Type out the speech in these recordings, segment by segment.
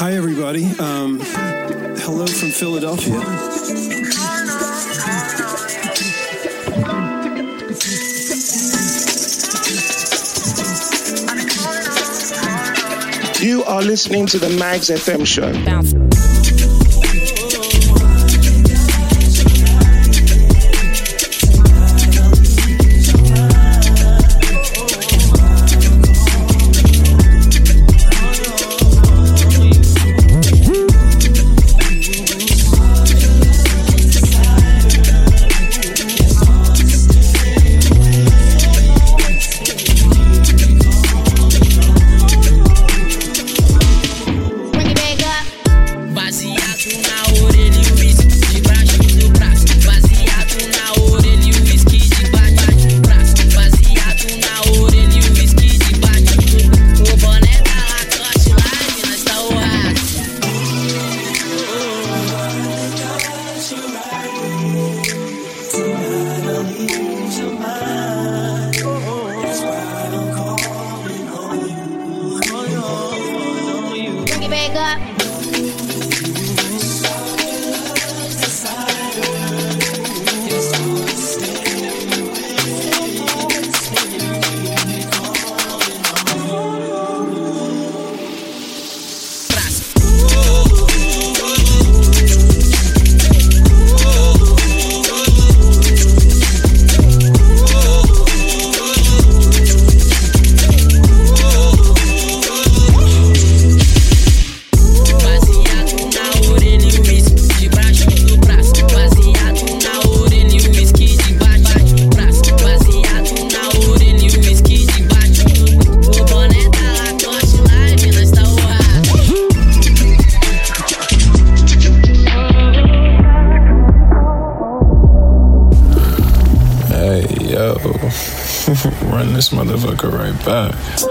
Hi, everybody. Um, hello from Philadelphia. You are listening to the Magz FM show. Bounce. motherfucker right back.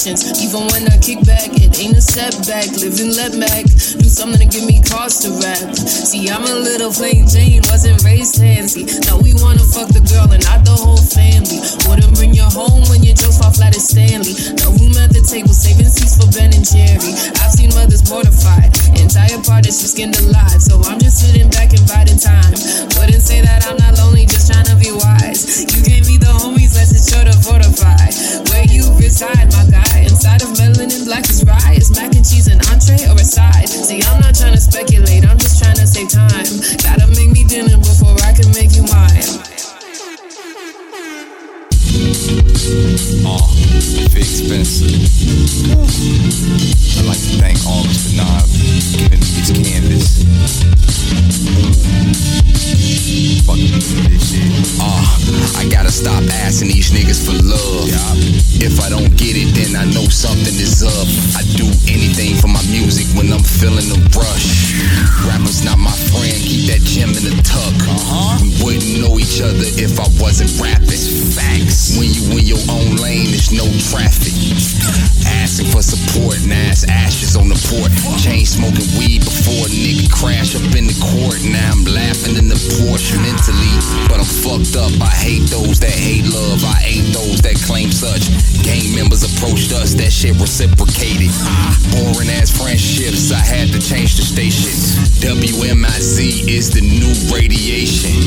conditions. Even when I kick back, it ain't a setback. Living let back. Do something to give me cause to rap. See, I'm a little flame Jane, wasn't raised fancy. Now we wanna fuck the girl and not the whole family. Wouldn't bring you home when your jokes fall flat as Stanley. No room at the table, saving seats for Ben and Jerry. I've seen mothers mortified, entire parties just skinned alive. So I'm just sitting back and biding time. But shit reciprocated. Boring ass friendships, I had to change the station. WMIZ is the new radiation.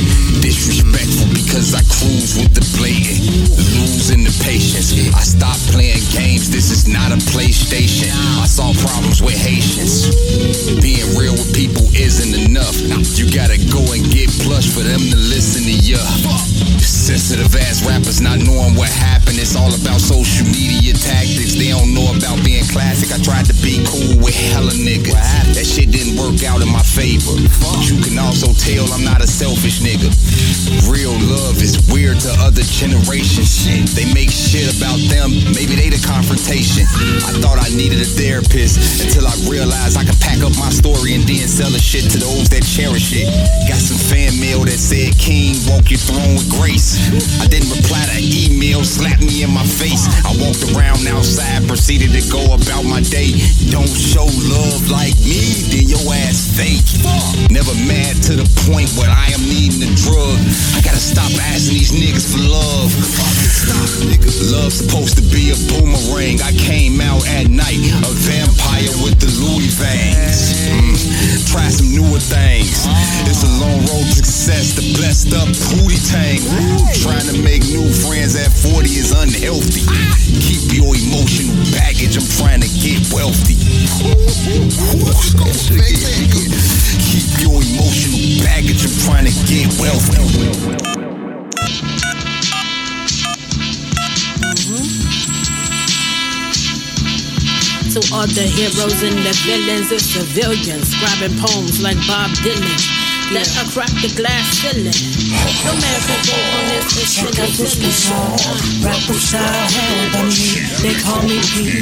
Favor. But you can also tell I'm not a selfish nigga. Real love is weird to other generations. They make shit about them. Maybe they the confrontation. I thought I needed a therapist until I realized I could pack up my story and then sell the shit to those that cherish it. Got some fan mail that said, King, walk your throne with grace. I didn't reply to email, slapped me in my face. I walked around outside, proceeded to go about my day. Don't show love like me, then your ass fake. Never mad to the point where I am needing a drug. I gotta stop asking these niggas for love. Love's supposed to be a boomerang. I came out at night, a vampire with the Louis veins. Mm, try some newer things. It's a long road to success, the blessed up pootie tang. Trying to make new friends at 40 is unhealthy. Keep your emotional baggage, I'm trying to get wealthy. Keep your emotional baggage, I'm trying to get wealthy. Mm-hmm. To all the heroes and the villains and civilians, scribing poems like Bob Dylan. Let her crack the glass ceiling. No man can go on this mission Check out this bizarre rapper style held on me. They call me P.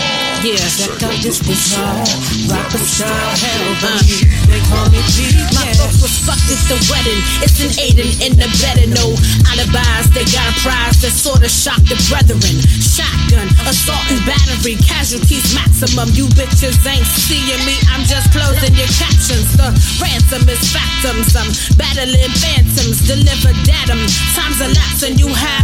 Yeah, Check out this bizarre rapper style held on me. Uh-huh. They call me P. My folks was fucked at the wedding. It's an Aiden in the bed and no alibis. They got a prize that sorta shocked the brethren. Shotgun, assault and battery, casualties maximum. You bitches ain't seeing me. I'm just closing your captions. The ransom is factums. I'm battling phantoms. Deliver datum. Time's elapsed and you have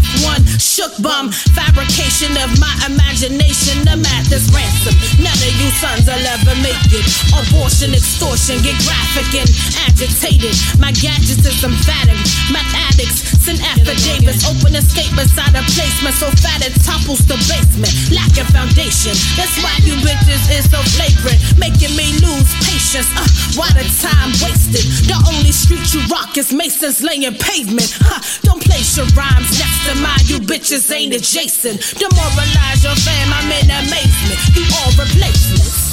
shook bum. Fabrication of my imagination. The math is ransom. None of you sons will ever make it. Abortion, extortion, get graphic and agitated. My gadgets is emphatic. Math addicts send affidavits. Open a state beside a placement so fat it topples the basement. Lacking foundation. That's why you bitches is so flagrant. Making me lose patience. Uh, why the time wasted? The only street you rock is Masons laying pavement. Huh, don't place your rhymes next to mine. You bitches ain't adjacent. Demoralize your fam. I'm in amazement. You all replacements.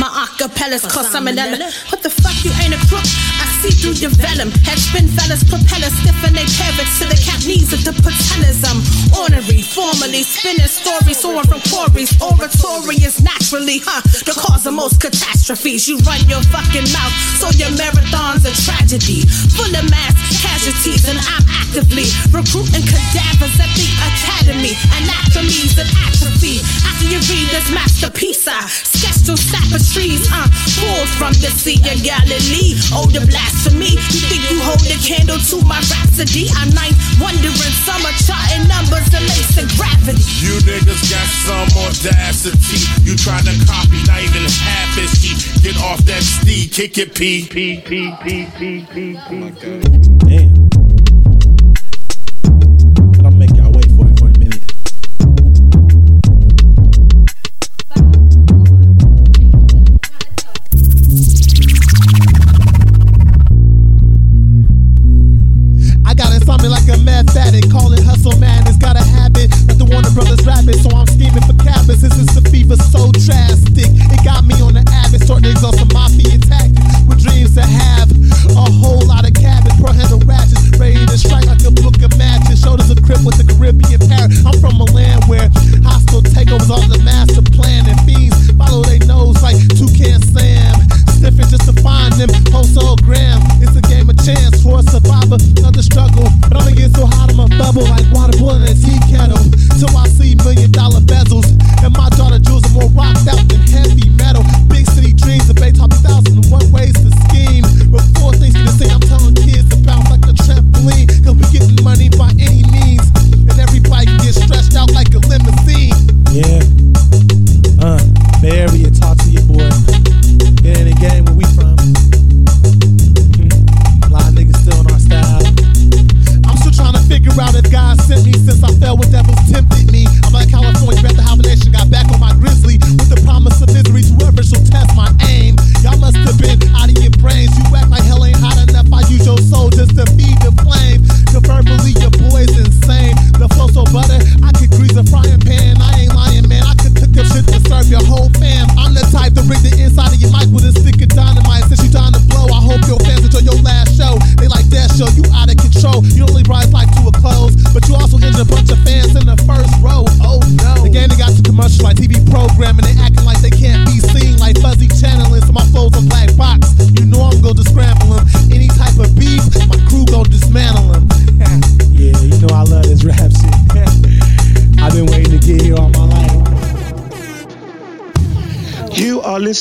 My acapellas cause I'm an. What the fuck, you ain't a crook? I see through your venom. Head spin fellas, propellers stiffen their cervix to the cap knees of the. I'm ornery, formally spinning stories, soaring from quarries. Oratory is naturally, huh? The cause of most catastrophes. You run your fucking mouth, so your marathon's a tragedy. Full of mass casualties, and I'm actively recruiting cadavers at the academy. Anatomies and atrophy. After you read this masterpiece, I sketched your tapestries, uh, pulled from the Sea of Galilee. Oh, the blasphemy. You think you hold the candle to my rhapsody? I'm ninth wondering, summer charting numbers, the lace of gravity. You niggas got some audacity. You try to copy, not even half as heat. Get off that steed, kick it, P. P, P, P, P, P, P, P. Damn.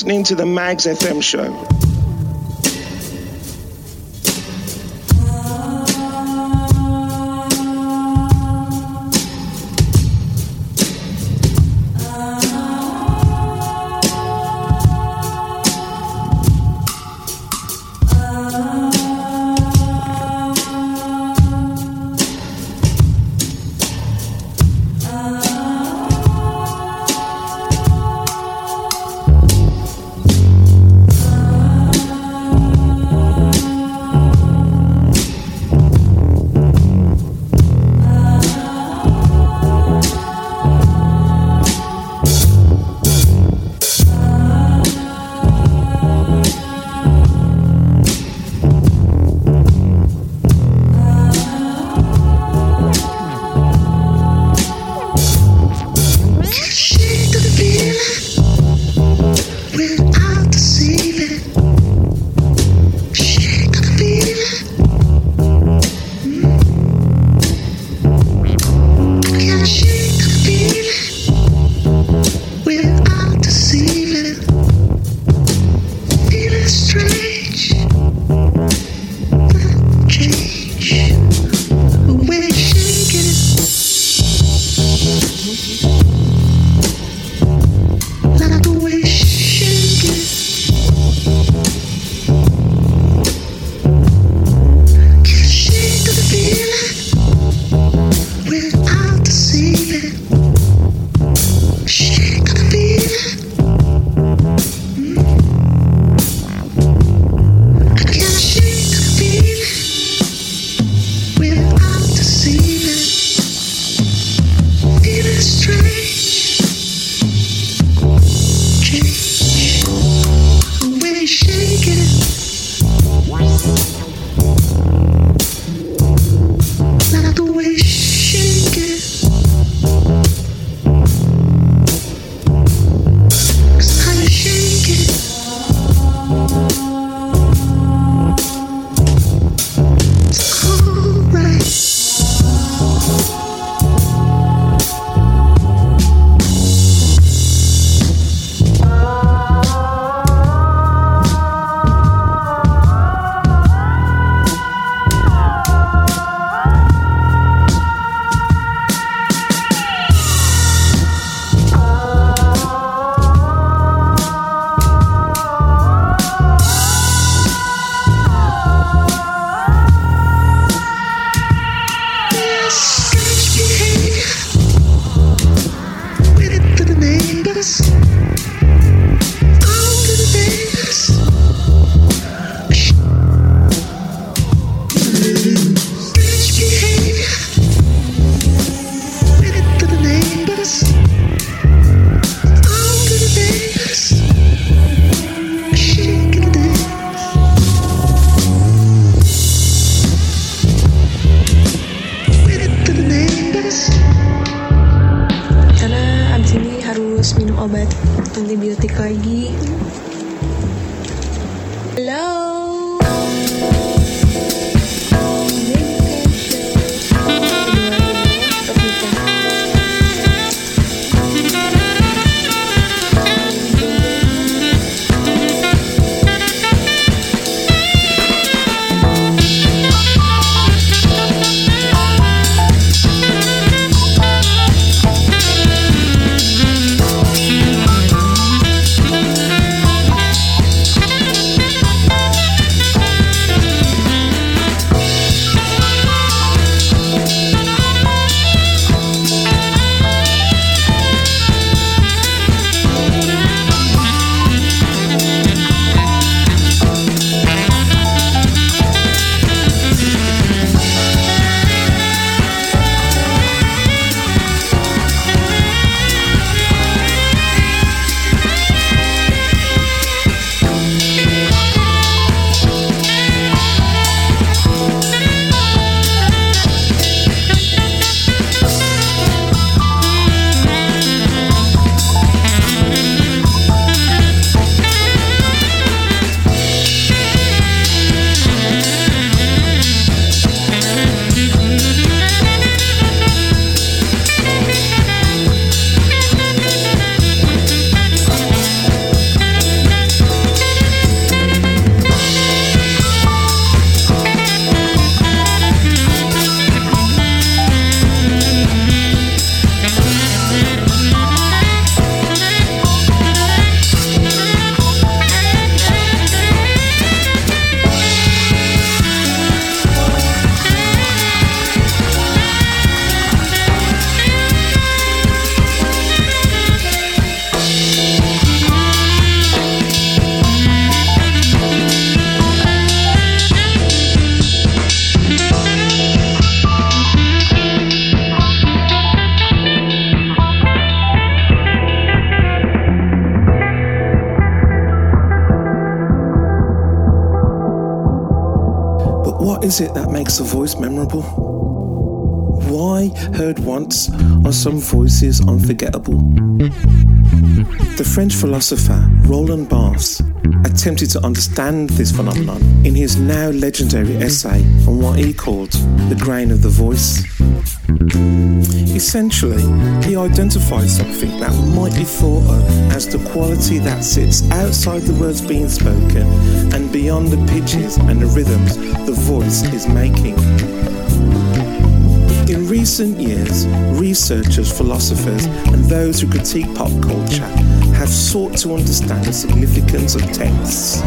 Listening to the Magz FM show. harus minum obat antibiotik lagi. Halo. Makes a voice memorable? Why heard once are some voices unforgettable? The French philosopher Roland Barthes attempted to understand this phenomenon in his now legendary essay on what he called the grain of the voice. Essentially, he identified something that might be thought of as the quality that sits outside the words being spoken and beyond the pitches and the rhythms the voice is making. In recent years, researchers, philosophers, and those who critique pop culture have sought to understand the significance of texts.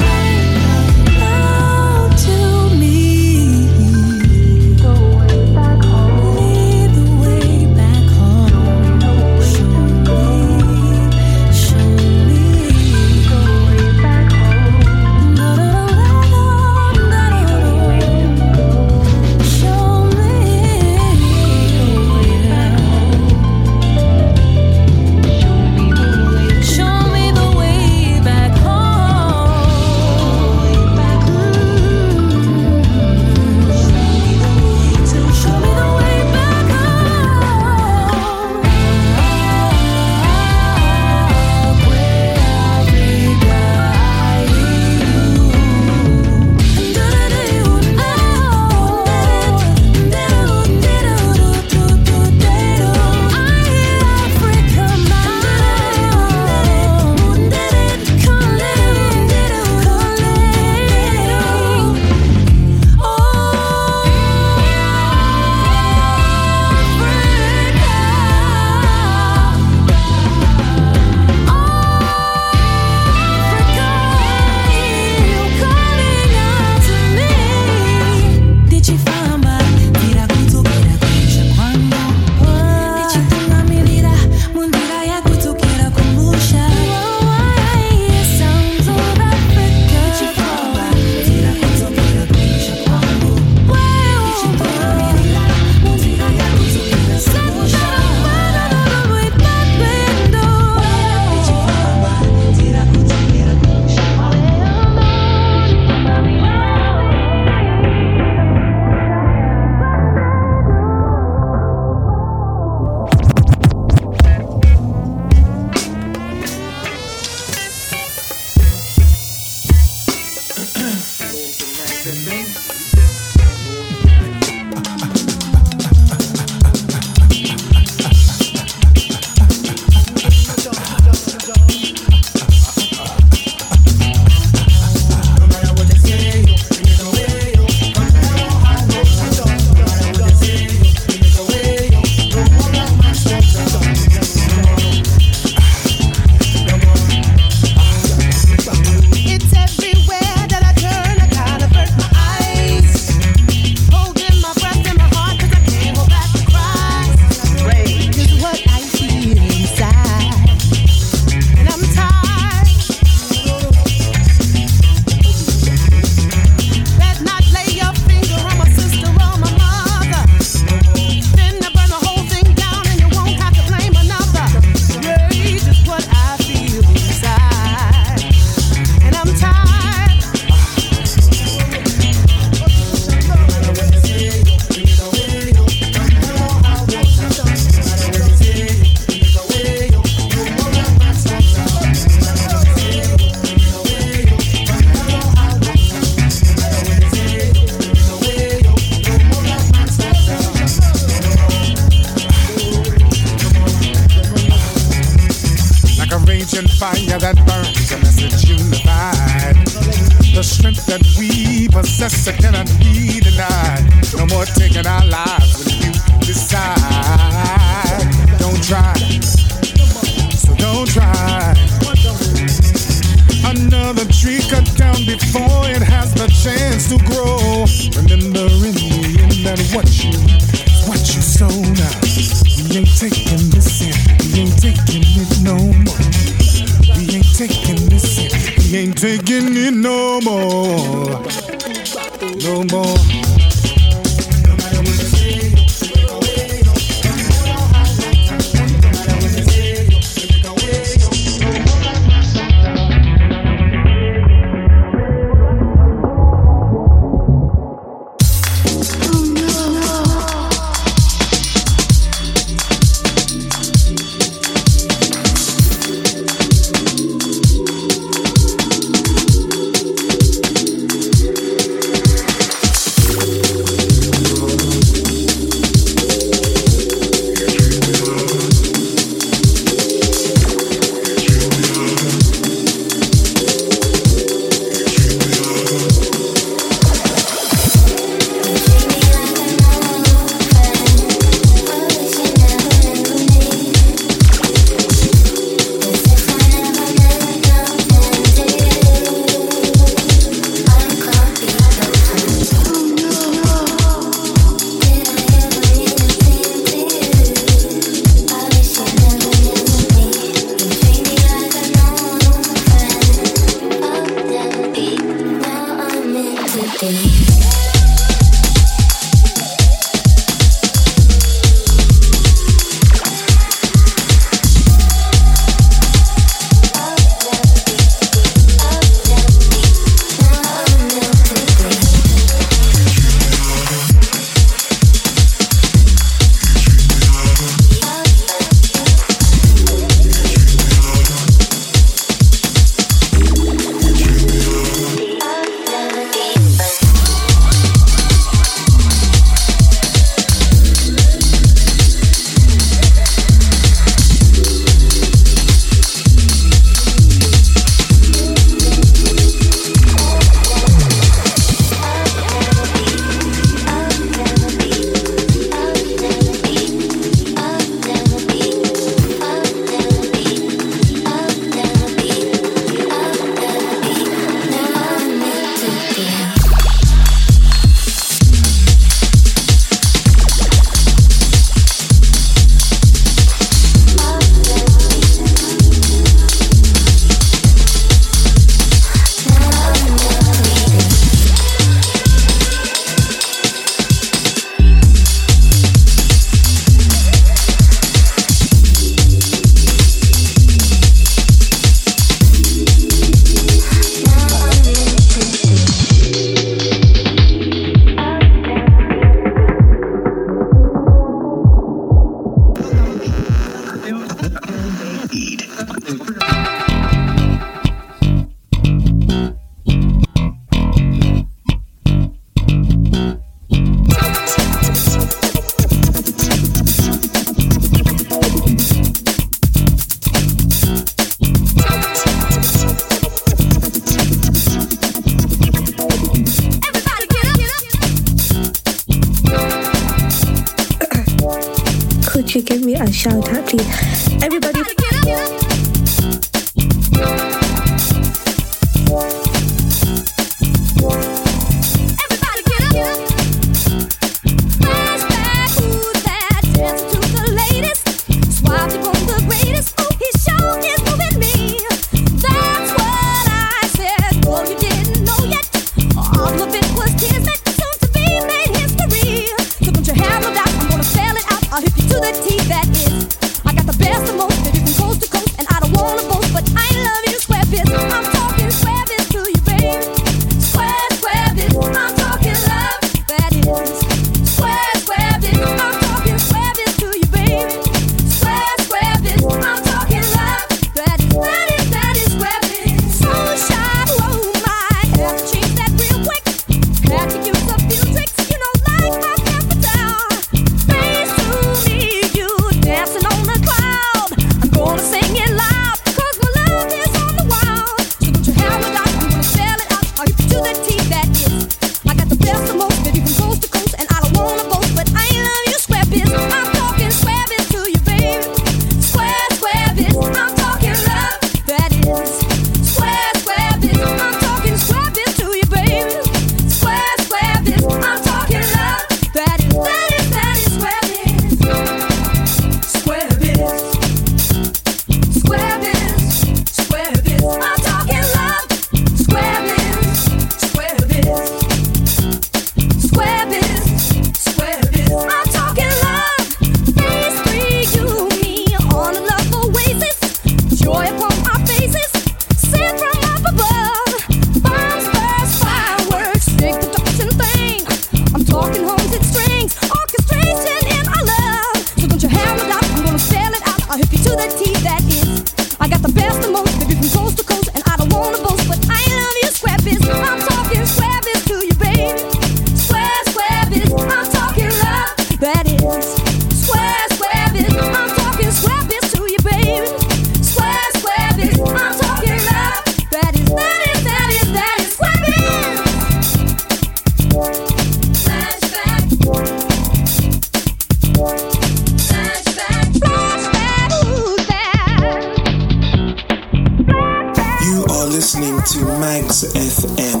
to Magz FM.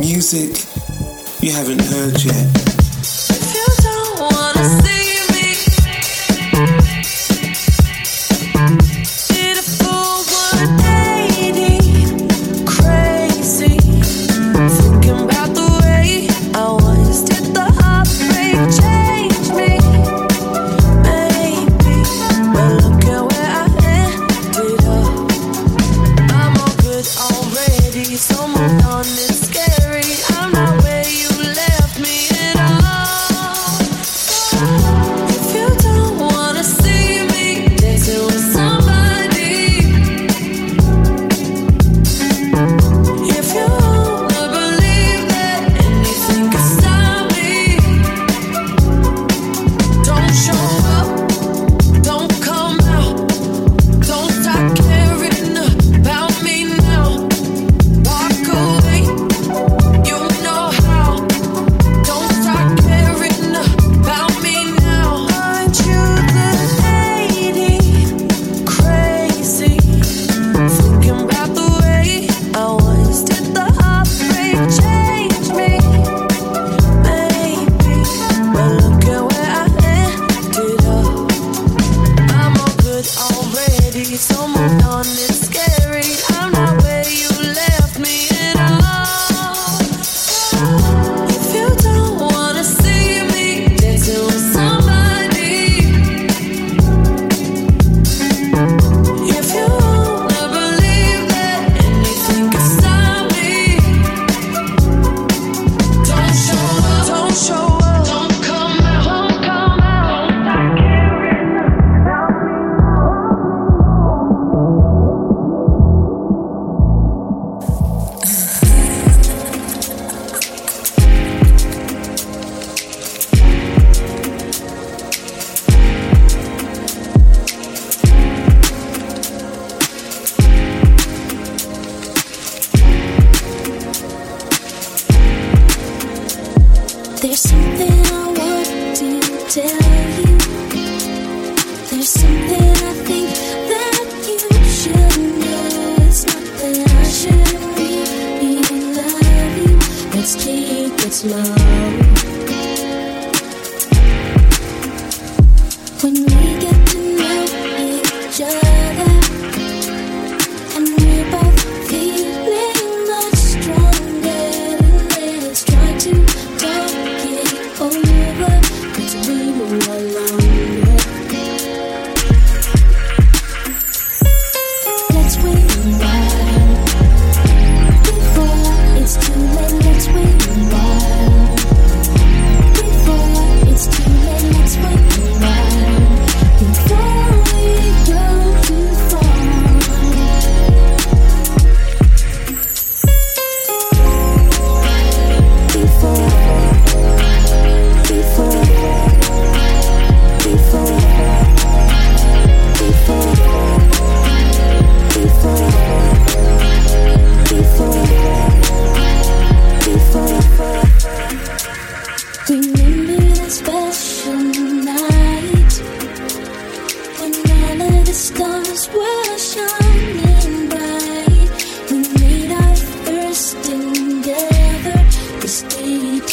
Music you haven't heard yet.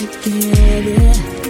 together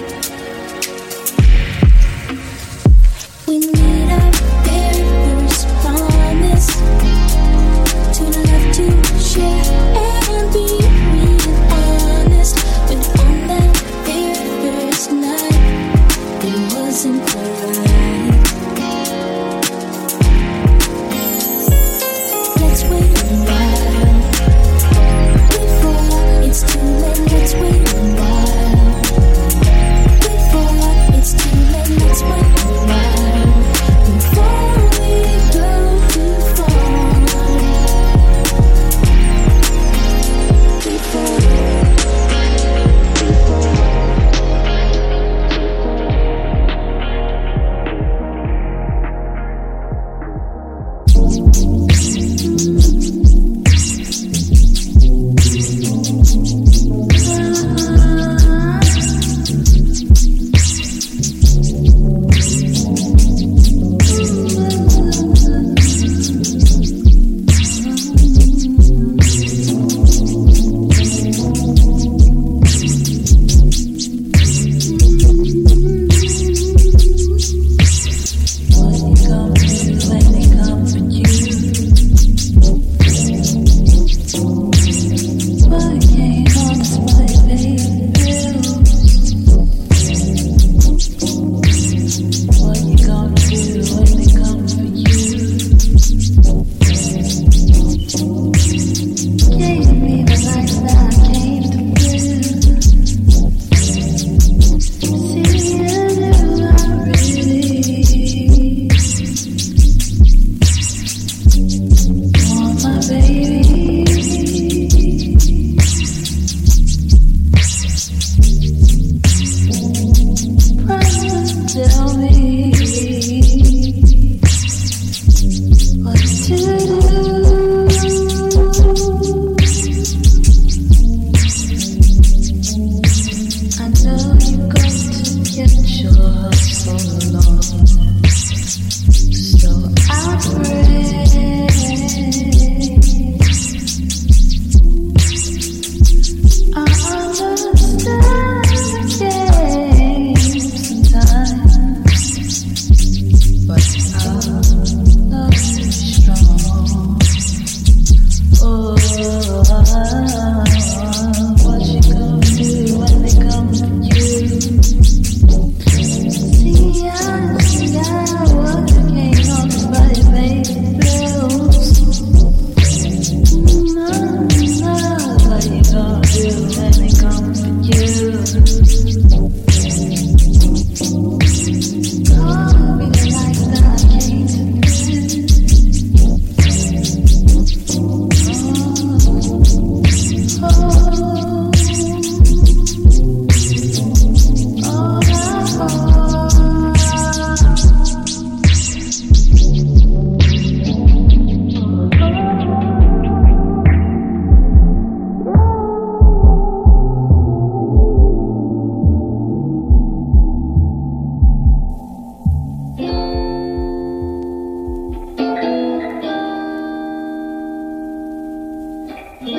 Well,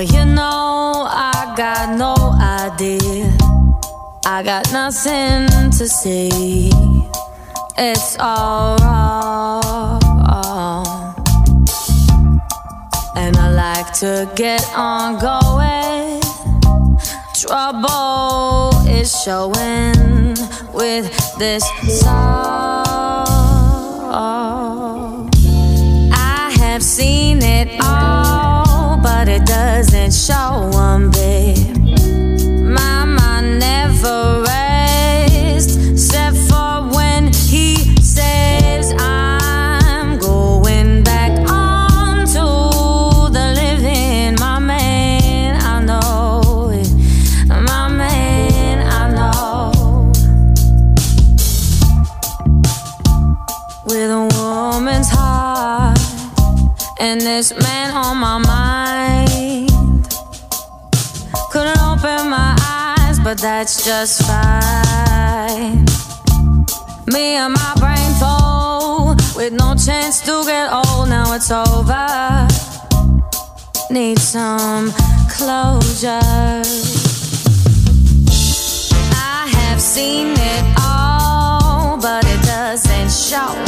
you know, I got no idea. I got nothing to say. It's all wrong. And I like to get on going. Trouble is showing with this song. That's just fine. Me and my brain full, with no chance to get old. Now it's over. Need some closure. I have seen it all, but it doesn't show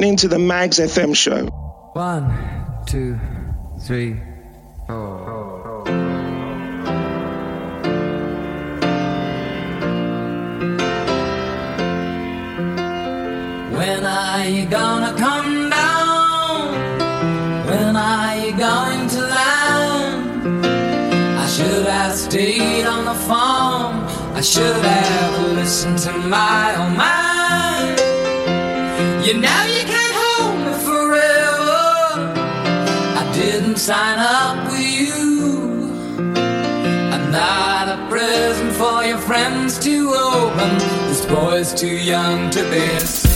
listening to the Magz FM show. One, two, three, four. When are you gonna come down? When are you going to land? I should have stayed on the phone. I should have listened to my own mind. You now you can't hold me forever. I didn't sign up with you. I'm not a present for your friends to open. This boy's too young to be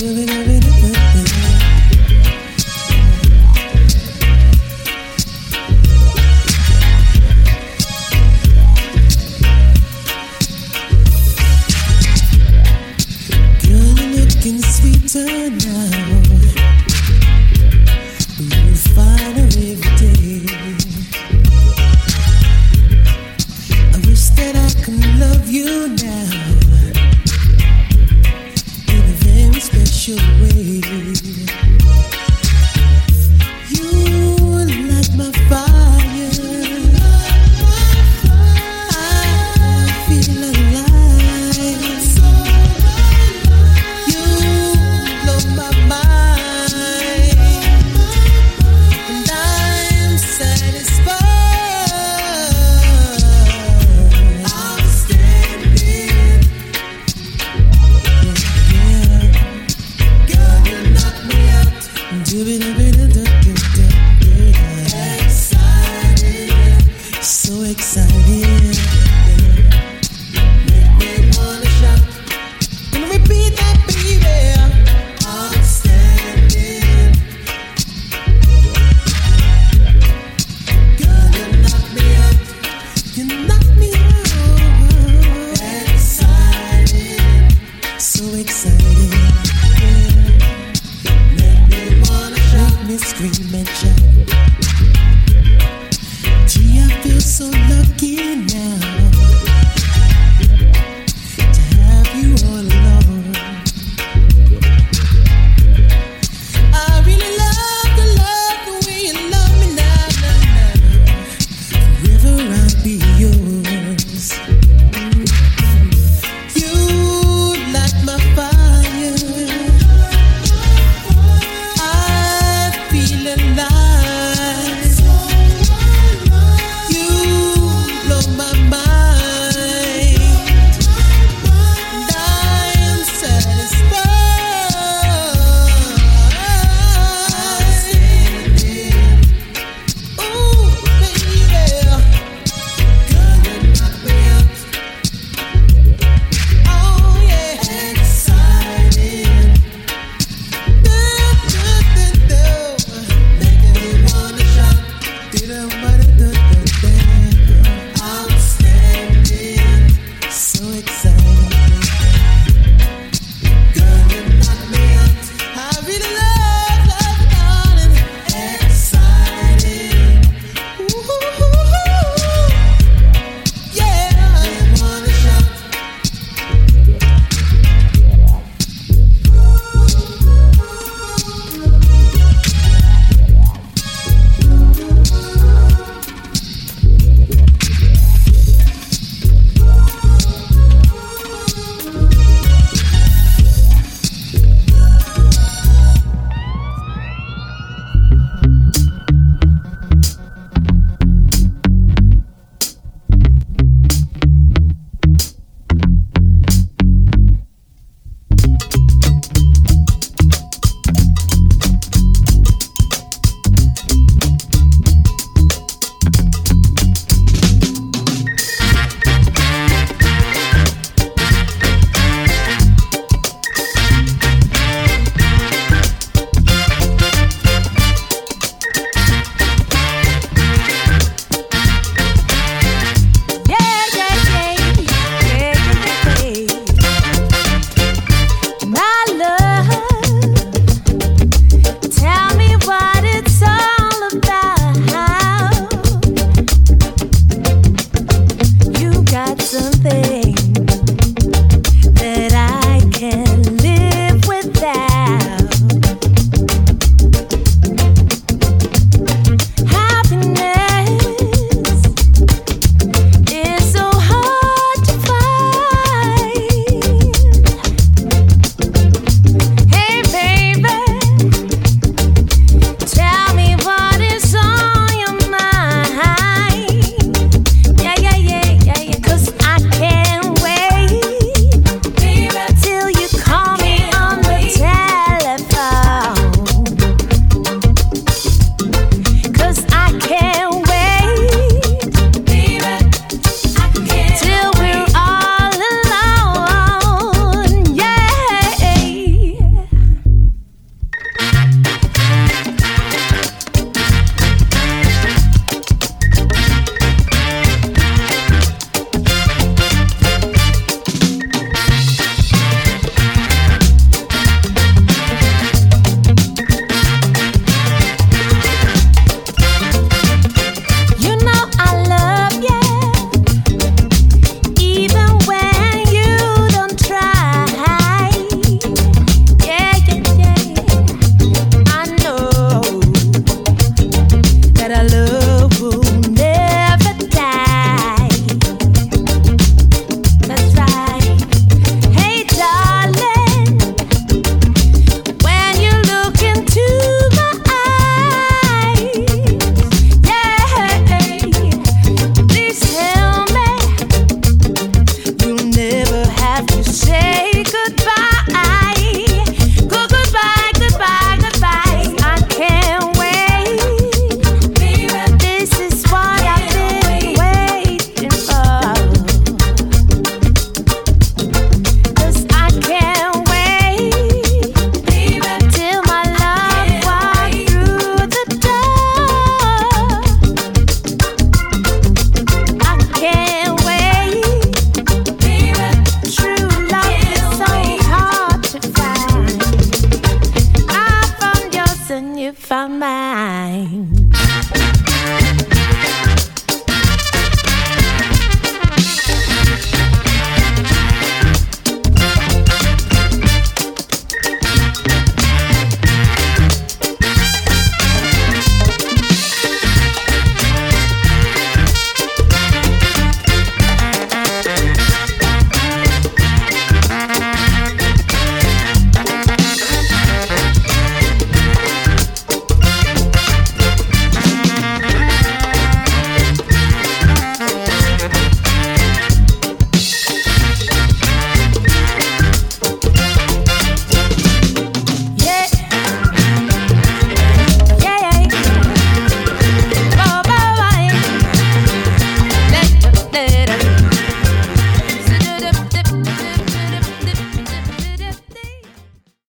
Girl,